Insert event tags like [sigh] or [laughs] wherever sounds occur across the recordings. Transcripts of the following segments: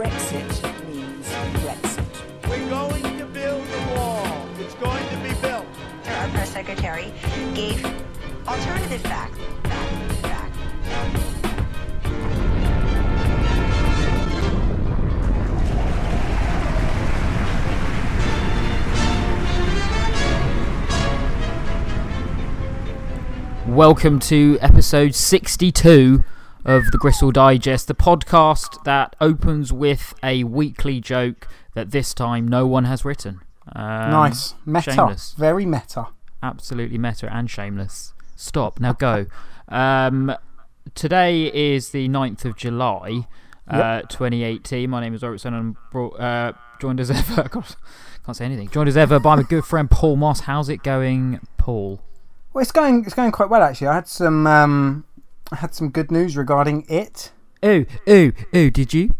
Brexit means Brexit. We're going to build a wall. It's going to be built. Our press secretary gave alternative facts. Fact, fact. Welcome to episode 62 of the Gristle Digest, the podcast that opens with a weekly joke that this time no one has written. Um, Nice. Meta. Shameless. Very meta. Absolutely meta and shameless. Stop. Now go. [laughs] um, today is the 9th of July, uh, 2018. My name is Robertson and I'm brought, uh, joined as [laughs] ever. God, can't say anything. Joined as ever by my good friend Paul Moss. How's it going, Paul? Well, it's going, it's going quite well, actually. I had some, um, I had some good news regarding it. Ooh, ooh, ooh, did you?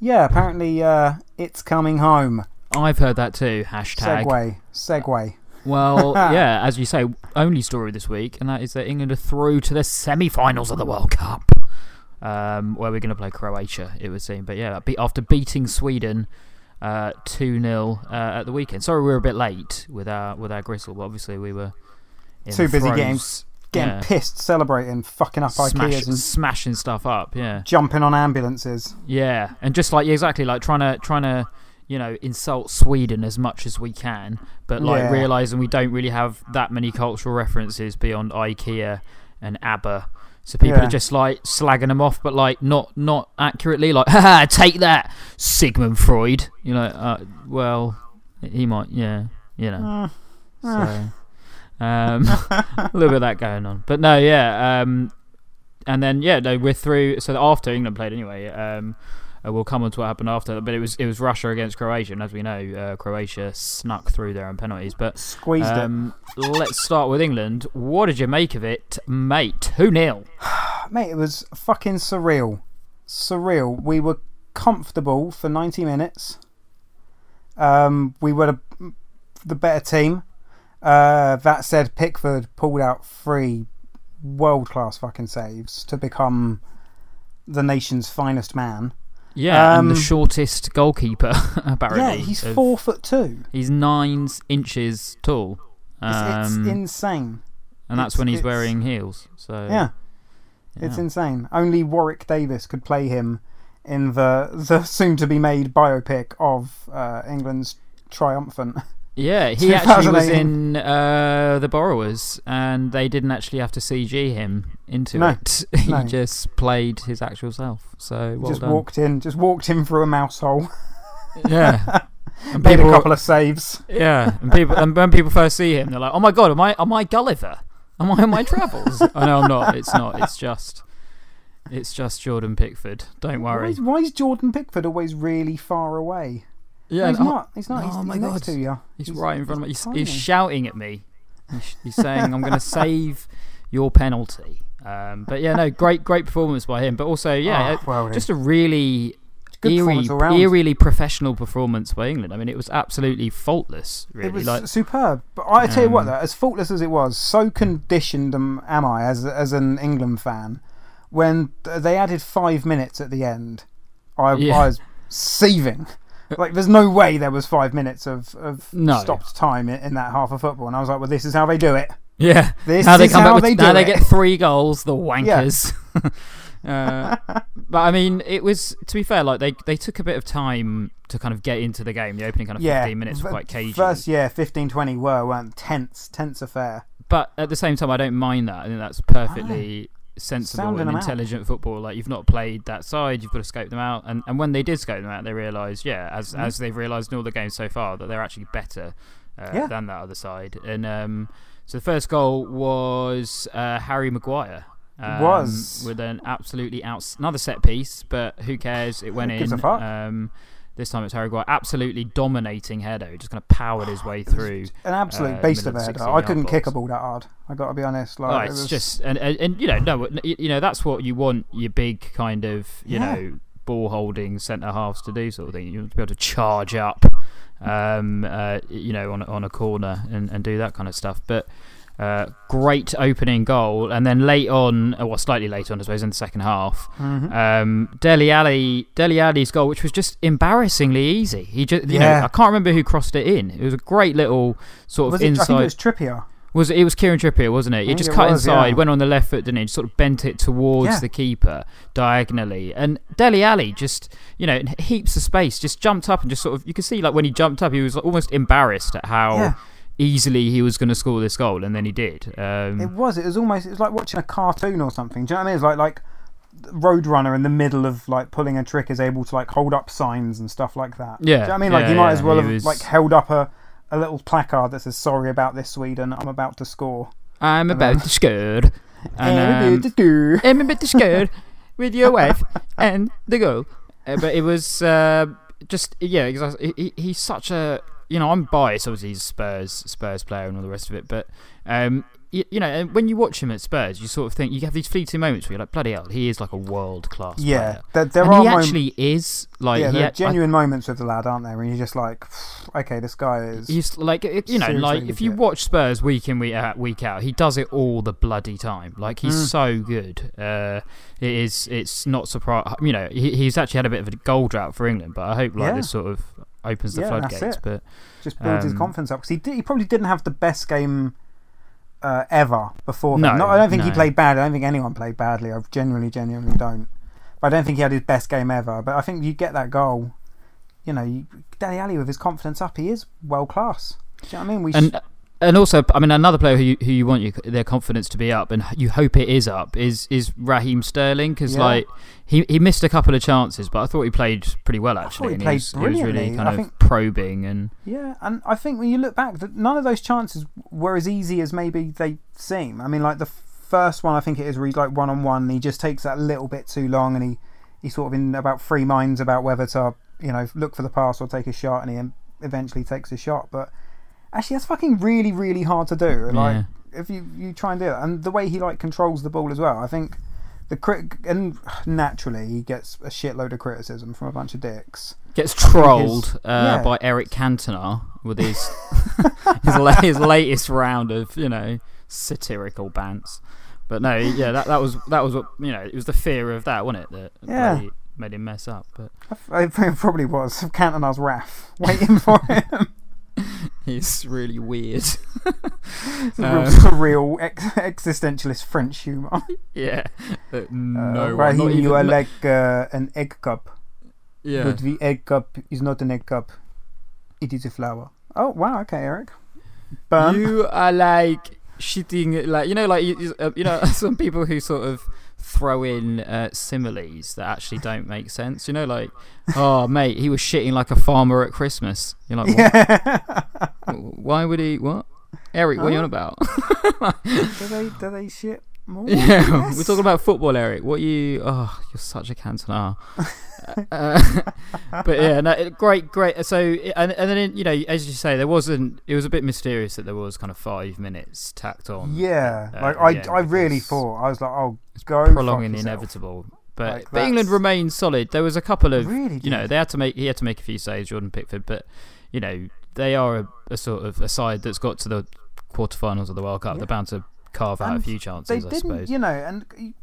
Yeah, apparently uh, it's coming home. I've heard that too. Hashtag. Segue. Segue. Well, [laughs] yeah, as you say, only story this week, and that is that England are through to the semi finals of the World Cup, um, where we're going to play Croatia, it would seem. But yeah, be- after beating Sweden uh, 2 0 uh, at the weekend. Sorry, we were a bit late with our, with our gristle, but obviously we were in Too busy throes. Getting Yeah. pissed, celebrating, fucking up Smash, Ikeas and smashing stuff up, yeah. jumping on ambulances. Yeah, and just like yeah, exactly like trying to trying to you know insult Sweden as much as we can, but like Yeah. realizing we don't really have that many cultural references beyond IKEA and ABBA. So people Yeah. are just like slagging them off, but like not not accurately. Like, haha, take that, Sigmund Freud. You know, uh, well, he might, yeah, you know. So, um, [laughs] a little bit of that going on, but no, yeah. Um, and then yeah, no, we're through. So after England played anyway, um, uh, we'll come on to what happened after. But it was it was Russia against Croatia, and as we know, uh, Croatia snuck through their own penalties. But Squeezed um, let's start with England. What did you make of it, mate? 0 it. [sighs] Mate, it was fucking surreal. Surreal. We were comfortable for 90 minutes. Um, we were the, the better team. Uh, that said, Pickford pulled out three world class fucking saves to become the nation's finest man. Yeah, and the Um, shortest goalkeeper [laughs] apparently. Yeah, he's of- four foot two. He's nine inches tall. It's, it's Um, insane. and that's it's- when he's wearing heels. So Yeah, it's insane. Only Warwick Davis could play him in the [laughs] the soon to be made biopic of uh, England's triumphant. Yeah, he [laughs] actually was in uh, The Borrowers, and they didn't actually have to CG him into No, it. [laughs] he no. just played his actual self. So well just done. walked in, just walked in through a mouse hole, Yeah, [laughs] and made a people, couple of saves. yeah, and people, and when people first see him, they're like, "Oh my god, am I, am I Gulliver? Am I on my travels?" I know I'm not. It's not. It's just, it's just Jordan Pickford. Don't Why worry. is, why is Jordan Pickford always really far away? Yeah, he's oh, not. He's not. oh he's, my he's next God. to you. He's, right in front of me. He's, he's shouting at me. He's, he's saying, "I'm going [laughs] to save your penalty." Um, but yeah, no, great, great performance by him. But also, yeah, Oh, well, just a really eerie, performance all round. eerily professional performance by England. I mean, it was absolutely faultless. Really, It was like superb. But I tell you what, Um, though, as faultless as it was, so conditioned am, am I as as an England fan. When they added five minutes at the end, I, Yeah. I was seething. Like, there's no way there was five minutes of, of No. stopped time in, in that half of football. And I was like, well, this is how they do it. yeah, This now they is come how back they with, now they get three goals. The wankers. [laughs] uh, but I mean, it was to be fair. Like they they took a bit of time to kind of get into the game. The opening kind of Yeah. 15 minutes were quite cagey. First, yeah, 15 20 were, weren't tense, tense affair. But at the same time, I don't mind that. I think that's perfectly sensible and them out. intelligent football. Like you've not played that side, you've got to scope them out. And and when they did scope them out, they realised, yeah, as Mm-hmm. as they've realised in all the games so far, that they're actually better uh, Yeah. than that other side. And um, so the first goal was uh, Harry Maguire. Um, was. with an absolutely out another set piece, but who cares? It went Who in. Um, this time it's Harry Maguire, absolutely dominating header. He just kind of powered his [sighs] way through. An absolute uh, beast of header. I couldn't yard kick a ball that hard. i got to be honest. Like, Oh, it it's was- just and, and and you know no you, know that's what you want your big kind of you Yeah. know ball holding centre halves to do sort of thing. You want to be able to charge up, um, uh, you know, on a- on a corner and, and do that kind of stuff. But Uh, great opening goal, and then late on, uh, well, slightly later on, I suppose, in the second half, Mm-hmm. um, Dele Alli, Dele Alli's goal, which was just embarrassingly easy. He just, you know, Yeah. I can't remember who crossed it in. It was a great little sort Was of it, I inside. think it was Trippier. Was it, it was Kieran Trippier, wasn't it? It just it cut was, inside, yeah. went on the left foot, didn't he? Just sort of bent it towards Yeah. the keeper diagonally, and Dele Alli just, you know, in heaps of space, just jumped up and just sort of, you could see like when he jumped up, he was almost embarrassed at how. Easily he was going to score this goal, and then he did. Um, It was. It was almost. It was like watching a cartoon or something. Do you know what I mean? It's like like Roadrunner in the middle of like pulling a trick is able to like hold up signs and stuff like that. Yeah, Do you know what I mean? Like yeah, he might yeah, as well have was- like held up a a little placard that says "Sorry about this, Sweden. I'm about to score." I'm about to score. And um, to. I'm a bit scared with your wife and the girl. Uh, but it was uh, just yeah, exactly. He- he's such a you know I'm biased. Obviously, he's a Spurs Spurs player and all the rest of it. But um, you, you know, and when you watch him at Spurs, you sort of think you have these fleeting moments where you're like, bloody hell, he is like a world class Yeah, player. there, there and are he actually is like yeah, he there are genuine moments with the lad, aren't there? When you're just like, okay, this guy is. He's like you know, like if you watch Spurs week in week out, week out, he does it all the bloody time. Like he's Mm. so good. Uh, it is. It's not surprising. You know, he, he's actually had a bit of a goal drought for England, but I hope like Yeah. this sort of opens the Yeah, floodgates. But just builds his um, confidence up because he did, he probably didn't have the best game uh, ever before. No. Not, I don't think he played bad. I don't think anyone played badly. I genuinely, genuinely don't. But I don't think he had his best game ever. But I think you get that goal. You know, you, Danny Ali with his confidence up, he is world class. Do you know what I mean? We and and also, I mean, another player who you, who you want you, their confidence to be up, and you hope it is up, is is Raheem Sterling because Yeah. like he he missed a couple of chances, but I thought he played pretty well actually. he and played was, he was really brilliantly. kind I of think- probing and Yeah, and I think when you look back, that none of those chances were as easy as maybe they seem. I mean, like the first one, I think it is where he's like one on one. He just takes that little bit too long, and he he's sort of in about three minds about whether to you know look for the pass or take a shot, and he eventually takes a shot. But actually, that's fucking really really hard to do. Like Yeah. if you you try and do it, and the way he like controls the ball as well, I think. The crit and naturally he gets a shitload of criticism from a bunch of dicks. gets think his- trolled uh, yeah. by Eric Cantona with his [laughs] his, la- his latest round of you know satirical bants. But no, yeah, that that was that was what you know. It was the fear of that, wasn't it, that Yeah. bloody made him mess up. But it probably was Cantona's wrath waiting for [laughs] him. He's really weird. It's a real [laughs] Um, surreal ex- existentialist French humour. yeah, [laughs] Uh, no, one, Raheem, even, you are like uh, an egg cup, yeah. but the egg cup is not an egg cup. It is a flower. Oh wow, okay, Eric. Burn. You are like shitting, like you know, like you, uh, you know, [laughs] some people who sort of throw in uh, similes that actually don't make sense. You know, like, oh mate, he was shitting like a farmer at Christmas. You're like, what? yeah. [laughs] why would he? What? Eric, what are you on about? [laughs] do they do they shit more? [laughs] yeah, Yes. we're talking about football, Eric. What you? Oh, you're such a Cantona. uh, but yeah, no, great, great. So, and and then you know, as you say, there wasn't. It was a bit mysterious that there was kind of five minutes tacked on. Yeah, Uh, like I, yeah, I really thought I was like, oh, go prolonging the inevitable. But, Like, but England remained solid. There was a couple of Really you know they had to make he had to make a few saves, Jordan Pickford, but you know they are a, a sort of a side that's got to the quarterfinals of the World Cup. Yeah. They're bound to carve out a few chances, I didn't, suppose. you know, and y-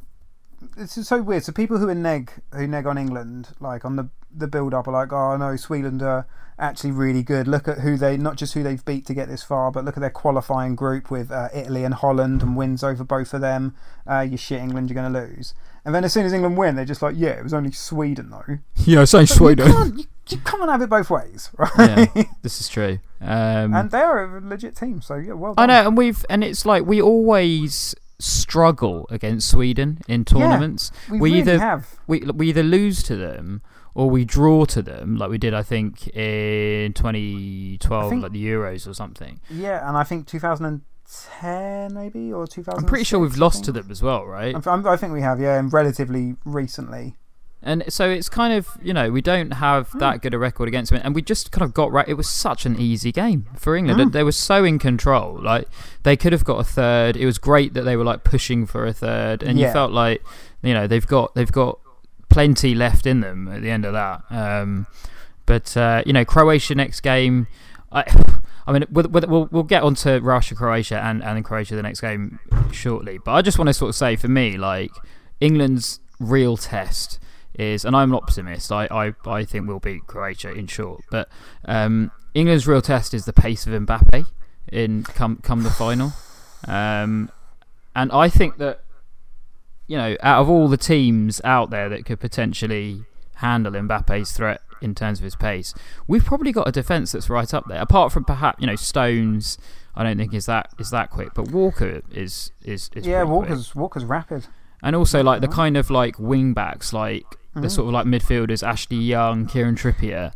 this is so weird. So people who are neg who neg on England, like on the the build up, are like, oh no, Sweden are actually really good. Look at who they not just who they've beat to get this far, but look at their qualifying group with uh, Italy and Holland and wins over both of them. Uh, you shit, England, you're going to lose. And then as soon as England win, they're just like, yeah, it was only Sweden though. [laughs] Yeah, so You can't, you, you can't have it both ways, [laughs] right? yeah, this is true. Um, and they are a legit team, so yeah, well Done. I know, and we've and it's like we always struggle against Sweden in tournaments. We, we really either have. we we either lose to them or we draw to them, like we did, I think, in 2012, think- like the Euros or something. Yeah, and I think 2010 maybe or 2000. I'm pretty sure we've lost to them as well, right? I'm, I'm, I think we have, yeah, and relatively recently. And so it's kind of you know we don't have that good a record against them, and we just kind of got right. It was such an easy game for England. Mm. They were so in control. Like they could have got a third. It was great that they were like pushing for a third, and you felt like you know they've got they've got plenty left in them at the end of that. Um, but uh, you know Croatia next game. I, [sighs] I mean, we'll, we'll, we'll get on to Russia, Croatia, and, and Croatia the next game shortly. But I just want to sort of say for me, like, England's real test is, and I'm an optimist, I, I, I think we'll beat Croatia in short. But um, England's real test is the pace of Mbappe in come, come the final. Um, and I think that, you know, out of all the teams out there that could potentially handle Mbappe's threat in terms of his pace, we've probably got a defence that's right up there. Apart from perhaps, you know, Stones, I don't think is that is that quick, but Walker is is, is Yeah, pretty quick. Walker's Walker's rapid. And also, like, the kind of, like, wing backs, like, Mm-hmm. the sort of, like, midfielders, Ashley Young, Kieran Trippier,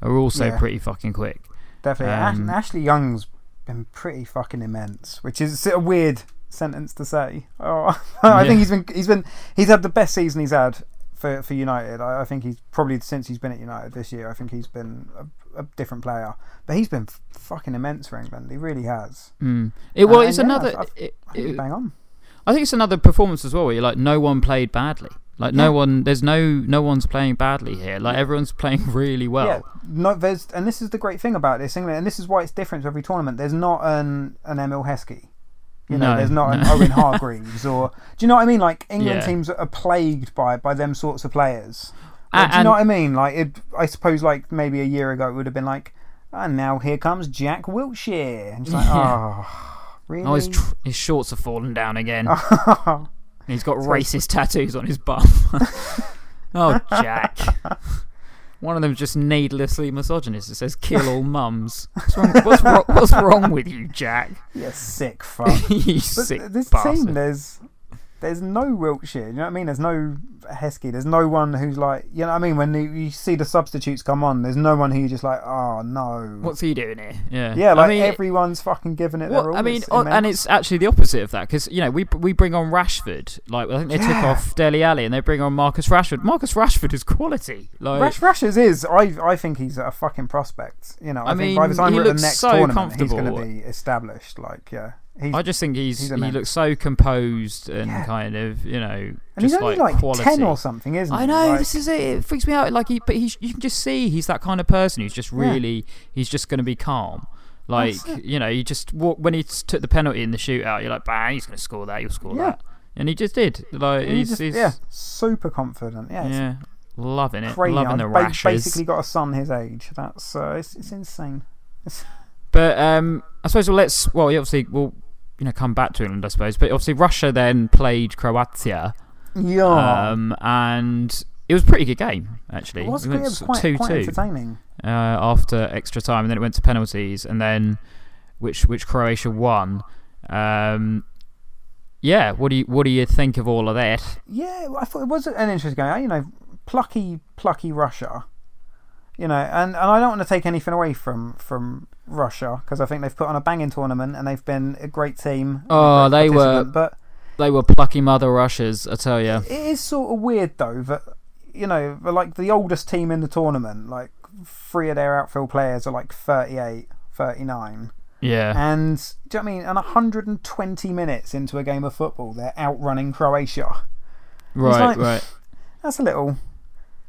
are also Yeah. pretty fucking quick. Definitely. Ash- Um, Ashley Young's been pretty fucking immense, which is a weird sentence to say. [laughs] Oh, I Yeah. think he's been he's been he's had the best season he's had for for United. I, I think he's probably since he's been at United this year. I think he's been a, a different player, but he's been f- fucking immense for England. He really has. Mm. It, well, it's yeah, another. I- I- it- it- bang on. I think it's another performance as well. Where you're like, no one played badly. Like no one, there's no no one's playing badly here. Like everyone's [laughs] playing really well. yeah, no, there's and this is the great thing about this England, and this is why it's different to every tournament. There's not an an Emile Heskey. You know, No, there's not an. Owen [laughs] Hargreaves or do you know what I mean? Like England Yeah. teams are plagued by by them sorts of players. Like, do you know what I mean? Like it, I suppose like maybe a year ago it would have been like, and now here comes Jack Wilshere, and just like, [laughs] oh, really? Ah, oh, his tr- his shorts have fallen down again. He's got racist tattoos on his bum. [laughs] oh, Jack. One of them's just needlessly misogynist. It says "kill all mums." What's wrong, what's, wrong, what's wrong with you, Jack? you sick fuck. [laughs] you But sick this bastard. team, there's there's no Wilshere. You know what I mean? There's no Heskey. There's no one who's like, you know what I mean? When you, you see the substitutes come on, there's no one who you're just like, oh no. What's he doing here? Yeah, yeah, like I mean, everyone's fucking giving it their all. I mean, It's and it's actually the opposite of that because you know we we bring on Rashford. Like I think they took off Dele Alli and they bring on Marcus Rashford. Marcus Rashford is quality. Like Rash Rashers is. I I think he's a fucking prospect. You know, I, I think by the time we're at the next so tournament, he's going to be established. Like, yeah, I just think he's, he's he looks so composed and Yeah. kind of you know and just he's only like, like, ten or something, isn't he? I know Like, this is it. It freaks me out. Like he, but he, you can just see he's that kind of person who's just Yeah. really, he's just going to be calm. Like you know, you just walk when he took the penalty in the shootout. You're like, bang, he's going to score that. He'll score Yeah. that, and he just did. Like he's he's, just, he's yeah, super confident. Yeah, yeah, loving it, crazy. loving the ba- rashes. basically got a son his age. That's uh, it's, it's insane. [laughs] But um, I suppose well, let's well, obviously we'll you know come back to England, I suppose. But obviously Russia then played Croatia, Yeah, um, and it was a pretty good game actually. it was, It was sort of quite, quite 2-2. entertaining. uh, after extra time, and then it went to penalties, and then which which Croatia won. Um, yeah, what do you what do you think of all of that? Yeah, I thought it was an interesting game. You know, plucky, plucky Russia. You know, and, and I don't want to take anything away from from Russia because I think they've put on a banging tournament and they've been a great team. Oh, great they were- But They were plucky mother Russias, I tell you. it is sort of weird though that you know, like the oldest team in the tournament, like three of their outfield players are like 38, 39. Yeah, And do you know what I mean? And 120 minutes into a game of football, they're outrunning Croatia. right, like- right. That's a little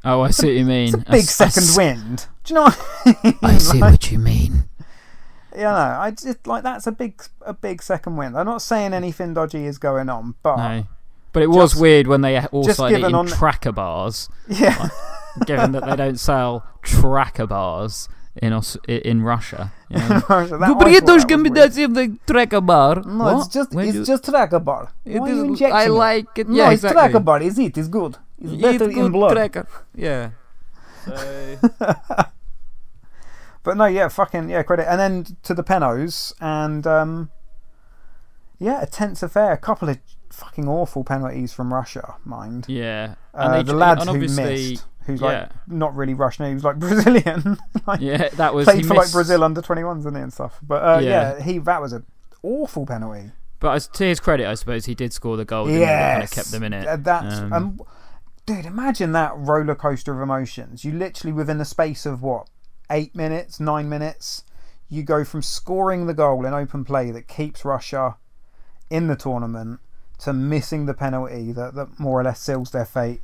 Oh, I see what you mean. It's a big s- second s- wind. Do you know what I mean? I see Like, what you mean. You know, I just like that's a big, a big second wind. I'm not saying anything dodgy is going on, but No. But it was Just- weird when they all just started given on- tracker bars, yeah, given that they don't sell tracker bars in Aus- in Russia. You know? [laughs] that, I thought that was weird. the tracker bar. No, it's just it's just tracker bar. Why are you injecting I like it. No, Yeah, it's exactly. tracker bar. Is it? It's good. It's better in good blood. tracker. Yeah. So, But no, yeah, fucking yeah, credit. And then to the Penos, and um, yeah, a tense affair. A couple of fucking awful penalties from Russia, mind. yeah. Uh, they the lads who missed, who's yeah. like not really Russian, he was like [laughs] Brazilian. like, Yeah, that was played he for like Brazil under 21s, didn't he, and stuff. But uh, yeah. Yeah. he that was an awful penalty. But as, to his credit, I suppose he did score the goal. that kind of kept them in it. Uh, That's Um, um, dude. Imagine that roller coaster of emotions. You literally within the space of what eight minutes, nine minutes, you go from scoring the goal in open play that keeps Russia in the tournament to missing the penalty that, that more or less seals their fate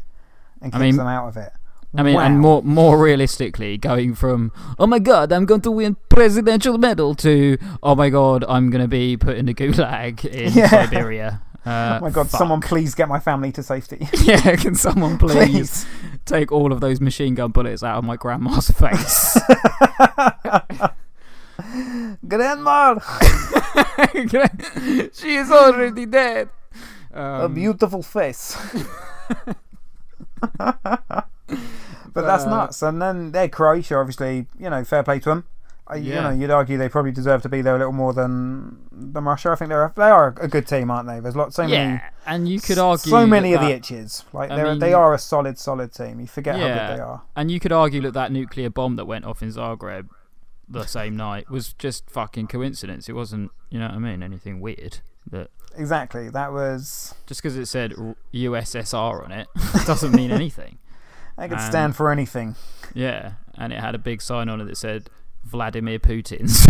and I keeps mean, them out of it. I mean, and more more realistically, going from "Oh my God, I'm going to win presidential medal" to "Oh my God, I'm going to be put in a gulag in [laughs] Yeah. Siberia." Uh, Oh my god, fuck. someone please get my family to safety. [laughs] yeah, can someone [laughs] please, Please. take all of those machine gun bullets out of my grandma's [laughs] face? Grandma! she is already dead. A Um, beautiful face. but that's uh, nuts. And then they're Croatia, obviously, you know, fair play to them. Uh, You know, you'd argue they probably deserve to be there a little more than than Russia. I think they're they are a good team, aren't they? There's lots so yeah, many and you could argue so many that of the itches. Like they they are a solid, solid team. You forget how good they are. And you could argue that that nuclear bomb that went off in Zagreb the same night was just fucking coincidence. It wasn't, you know what I mean, anything weird. That Exactly. That was. just because it said USSR on it [laughs] doesn't mean anything. That could Um, stand for anything. Yeah, and it had a big sign on it that said Vladimir Putin's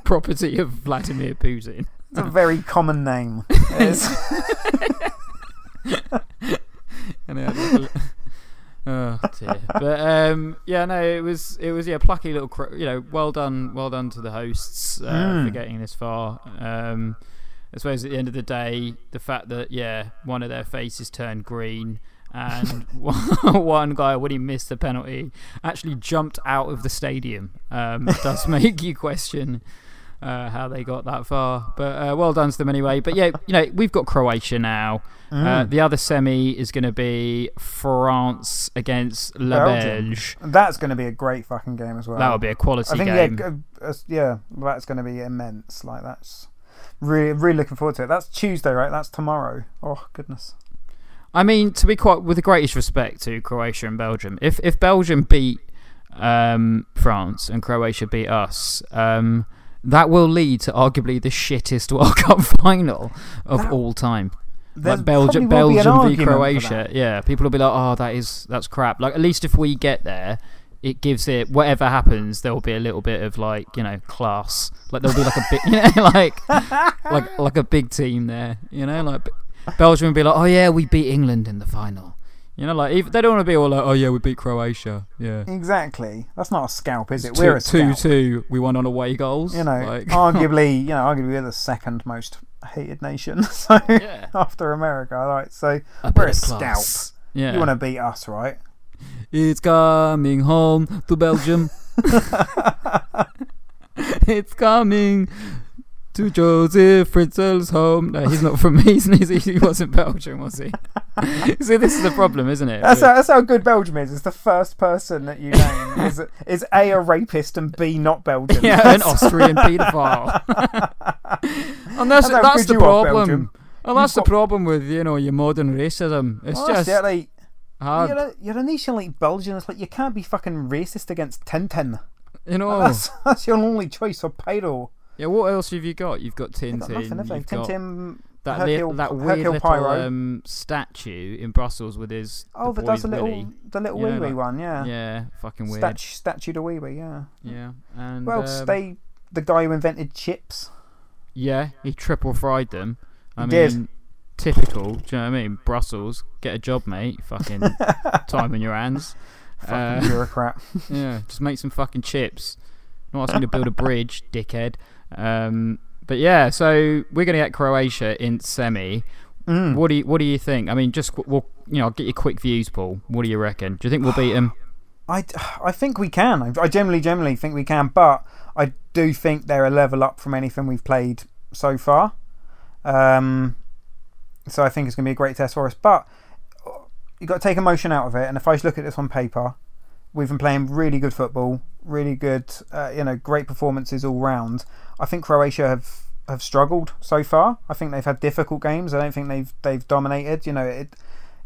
[laughs] property of Vladimir Putin. It's a very common name. [laughs] And it had oh dear. But um, yeah, no, it was it was yeah, plucky little, you know, well done, well done to the hosts uh, Mm. for getting this far. Um, I suppose at the end of the day, the fact that yeah, one of their faces turned green. And [laughs] one guy, when he missed the penalty, actually jumped out of the stadium. Um, [laughs] does make you question uh, how they got that far. But uh, well done to them anyway. But yeah, you know, we've got Croatia now. Mm. Uh, the other semi is going to be France against La Belge. That's going to be a great fucking game as well. That will be a quality I think game. yeah, uh, yeah, that's going to be immense. Like that's really really looking forward to it. That's Tuesday, right? That's tomorrow. Oh goodness. I mean, to be quite with the greatest respect to Croatia and Belgium, if if Belgium beat um, France and Croatia beat us, um, that will lead to arguably the shittest [laughs] World Cup final of That- all time. Like Belgium, be Belgium v Croatia. Yeah, people will be like, "Oh, that is that's crap." Like, at least if we get there, it gives it whatever happens. There will be a little bit of like you know class. Like there'll be like a bit, [laughs] you know, like [laughs] like like a big team there. You know, like Belgium will be like, "Oh yeah, we beat England in the final." You know, like even, they don't want to be all like, "Oh yeah, we beat Croatia." Yeah. Exactly. That's not a scalp, is it? Two- We're a two scalp. two. We won on away goals. You know, like, arguably, [laughs] you know, arguably we're the second most hated nation. [laughs] So Yeah. after America, right? So a we're a of scalp. class. Yeah. You want to beat us, right? It's coming home to Belgium. [laughs] it's coming to Josef Fritzl's home. No, he's not from [laughs] he's, he wasn't Belgium, was he? [laughs] See, this is the problem, isn't it? That's how, that's how good Belgium is. It's the first person that you name is [laughs] is a a rapist and b not Belgian. yeah, an Austrian paedophile. and that's, That's that's the problem. Well, that's the You've problem with you know your modern racism. It's Well, just yeah, like, hard, you're, a, you're a nation like Belgium. It's like you can't be fucking racist against Tintin. you know. That's that's your only choice. Or pedo. Yeah, what else have you got? You've got Tintin. Got nothing, have they? you've Tintin. that Hercule- li- that weird Hercule little Poirot. um, statue in Brussels with his Oh, the that does the little willy. the little You know, wee wee like- one. Yeah. Yeah, fucking weird. Statue statue to wee wee. Yeah. yeah, and Well, um, they the guy who invented chips. yeah, he triple fried them. I He mean, did. typical. Do you know what I mean? Brussels, get a job, mate. Fucking [laughs] time in your hands. Fucking Uh, bureaucrat. [laughs] yeah, just make some fucking chips. Not asking to build a bridge, dickhead. Um, but yeah, so we're gonna get Croatia in semi. Mm. What do you What do you think? I mean, just we'll, you know, I'll get your quick views, Paul. What do you reckon? Do you think we'll beat them? [sighs] I, I think we can. I, I generally, generally think we can, but I do think they're a level up from anything we've played so far. Um, so I think it's going to be a great test for us. But you've got to take emotion out of it. And if I just look at this on paper, we've been playing really good football, really good, uh, you know, great performances all round. I think Croatia have have struggled so far. I think they've had difficult games. I don't think they've they've dominated. You know, it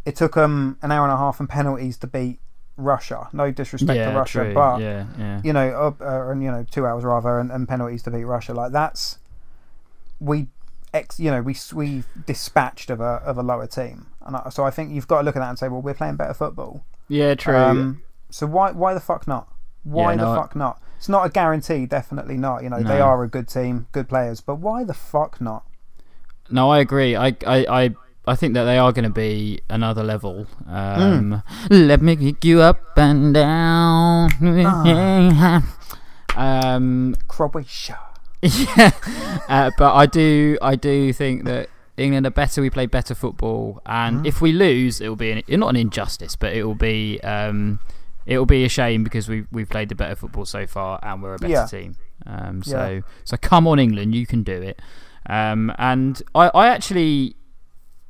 it took them an hour and a half and penalties to beat Russia. No disrespect to Russia, true. but yeah, yeah. you know, uh, uh, and you know, two hours rather, and, and penalties to beat Russia. Like that's we, ex, you know, we we dispatched of a of a lower team, and I, so I think you've got to look at that and say, well, we're playing better football. Yeah, true. Um, so why why the fuck not? Why Yeah, the no, I- fuck not? It's not a guarantee, definitely not. You know, they are a good team, good players, but why the fuck not? no, I agree. I, I, I, I think that they are going to be another level. Um, Let me kick you up and down. [laughs] um, Croatia. [laughs] yeah, uh, but I do, I do think that England are better. We play better football, and if we lose, it will be an, not an injustice, but it will be, um, it will be a shame because we we've played the better football so far, and we're a better Yeah. team. Um, so so come on, England, you can do it. Um, and I, I actually,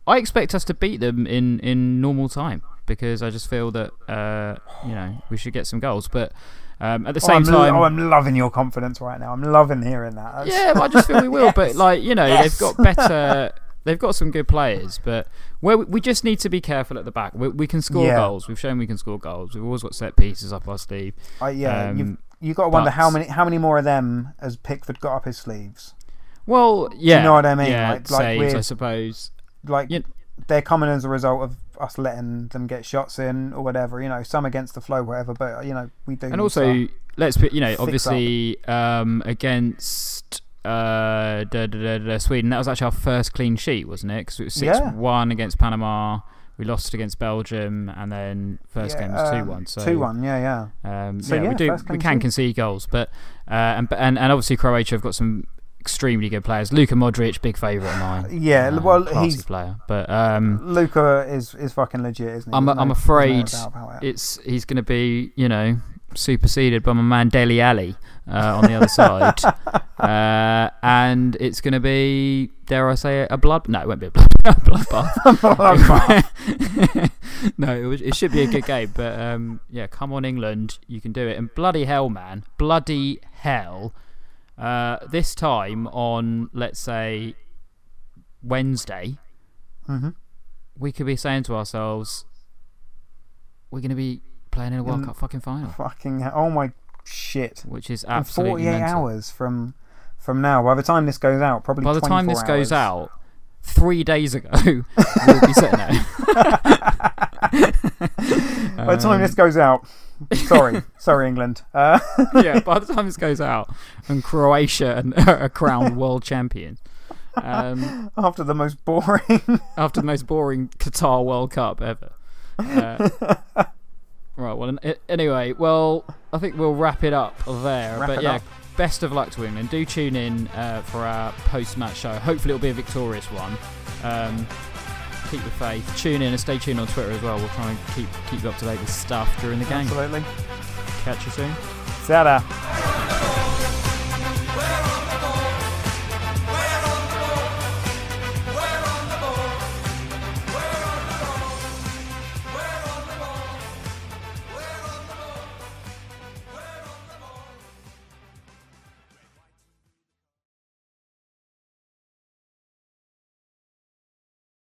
I expect us to beat them in in normal time because I just feel that uh, you know we should get some goals, but. Um, at the Oh, same I'm, time, oh, I'm loving your confidence right now. I'm loving hearing that. That's- yeah, but I just feel we will. [laughs] But like you know, Yes. they've got better. [laughs] They've got some good players, but where we, we just need to be careful at the back. We, we can score Yeah. goals. We've shown we can score goals. We've always got set pieces up our sleeve. I, yeah, Um, you've you got to wonder how many how many more of them has Pickford got up his sleeves? Well, yeah, Do You know what I mean? Yeah, Like- like saves, I suppose. Like Yeah. they're coming as a result of us letting them get shots in or whatever. You know, some against the flow, whatever. But you know, we do. And also, let's put you know, obviously um, against uh, da, da, da, da, Sweden, that was actually our first clean sheet, wasn't it? Because it was six Yeah. one against Panama. We lost against Belgium, and then first yeah, game was two um, one. So two one. Yeah, yeah. Um, So, yeah, yeah, we do. We can sheet. concede goals, but uh, and, and and obviously Croatia have got some extremely good players. Luka Modric, big favourite of mine. Yeah, Um, well, he's- player, but um, Luka is is fucking legit, isn't he? I'm I'm afraid no it. it's he's going to be you know superseded by my man Dele Alli uh, on the other side, [laughs] uh, and it's going to be dare I say, a blood? No, it won't be a blood [laughs] a bloodbath. [laughs] no, it, was, it should be a good game. But um, yeah, come on, England, you can do it. And bloody hell, man, bloody hell. Uh, this time on, let's say, Wednesday, Mhm. we could be saying to ourselves, we're going to be playing in a World In- Cup fucking final, Fucking oh my shit! which is In absolutely 48 mental. hours from from now. By the time this goes out, probably By the time 24 this goes out, three days ago, [laughs] we'll be sitting there. [laughs] By the time Um, this goes out, sorry, [laughs] sorry, England. Uh, yeah, by the time this goes out, and Croatia and are crowned world champion. Um, after the most boring. after the most boring Qatar World Cup ever. Uh, right. Well, anyway, well, I think we'll wrap it up there. Wrap but yeah, up. best of luck to England. Do tune in uh, for our post-match show. Hopefully, it'll be a victorious one. Um, keep the faith. Tune in and stay tuned on Twitter as well. We'll try and keep keep you up to date with stuff during the game. Absolutely. Catch you soon. Sada.